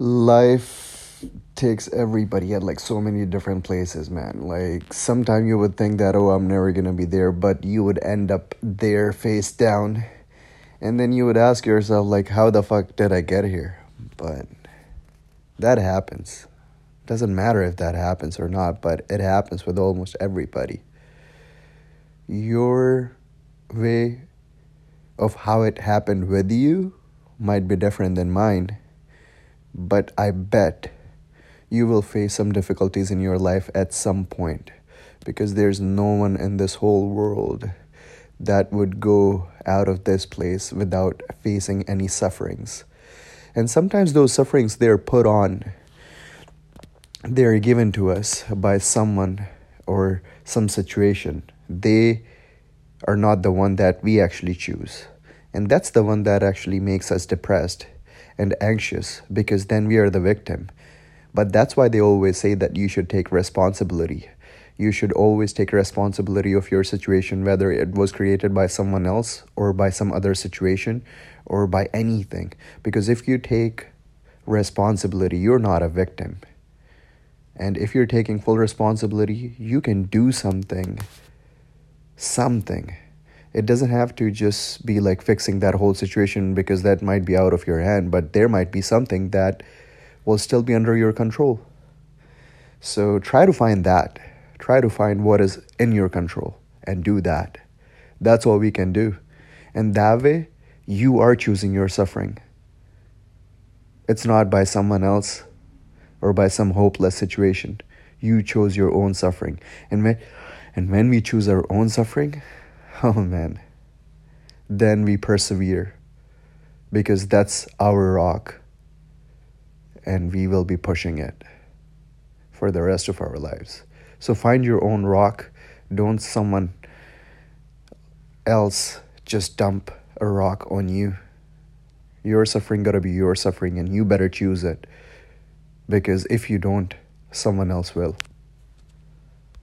life takes everybody at like so many different places, man. Like sometimes you would think that oh, I'm never gonna be there, but you would end up there face down, and then you would ask yourself like, how the fuck did I get here? But that happens. Doesn't matter if that happens or not, but it happens with almost everybody. Your way of how it happened with you might be different than mine but I bet you will face some difficulties in your life at some point because there's no one in this whole world that would go out of this place without facing any sufferings. And sometimes those sufferings they're put on they're given to us by someone or some situation. They are not the one that we actually choose. And that's the one that actually makes us depressed and anxious because then we are the victim. But that's why they always say that you should take responsibility. You should always take responsibility of your situation, whether it was created by someone else or by some other situation or by anything. Because if you take responsibility, you're not a victim. And if you're taking full responsibility, you can do something. Something it doesn't have to just be like fixing that whole situation because that might be out of your hand, but there might be something that will still be under your control. So try to find that. Try to find what is in your control and do that. That's all we can do. And that way, you are choosing your suffering. It's not by someone else or by some hopeless situation. You chose your own suffering. And when, and when we choose our own suffering, oh man, then we persevere because that's our rock and we will be pushing it for the rest of our lives. So find your own rock. Don't someone else just dump a rock on you. Your suffering gotta be your suffering and you better choose it. Because if you don't, someone else will.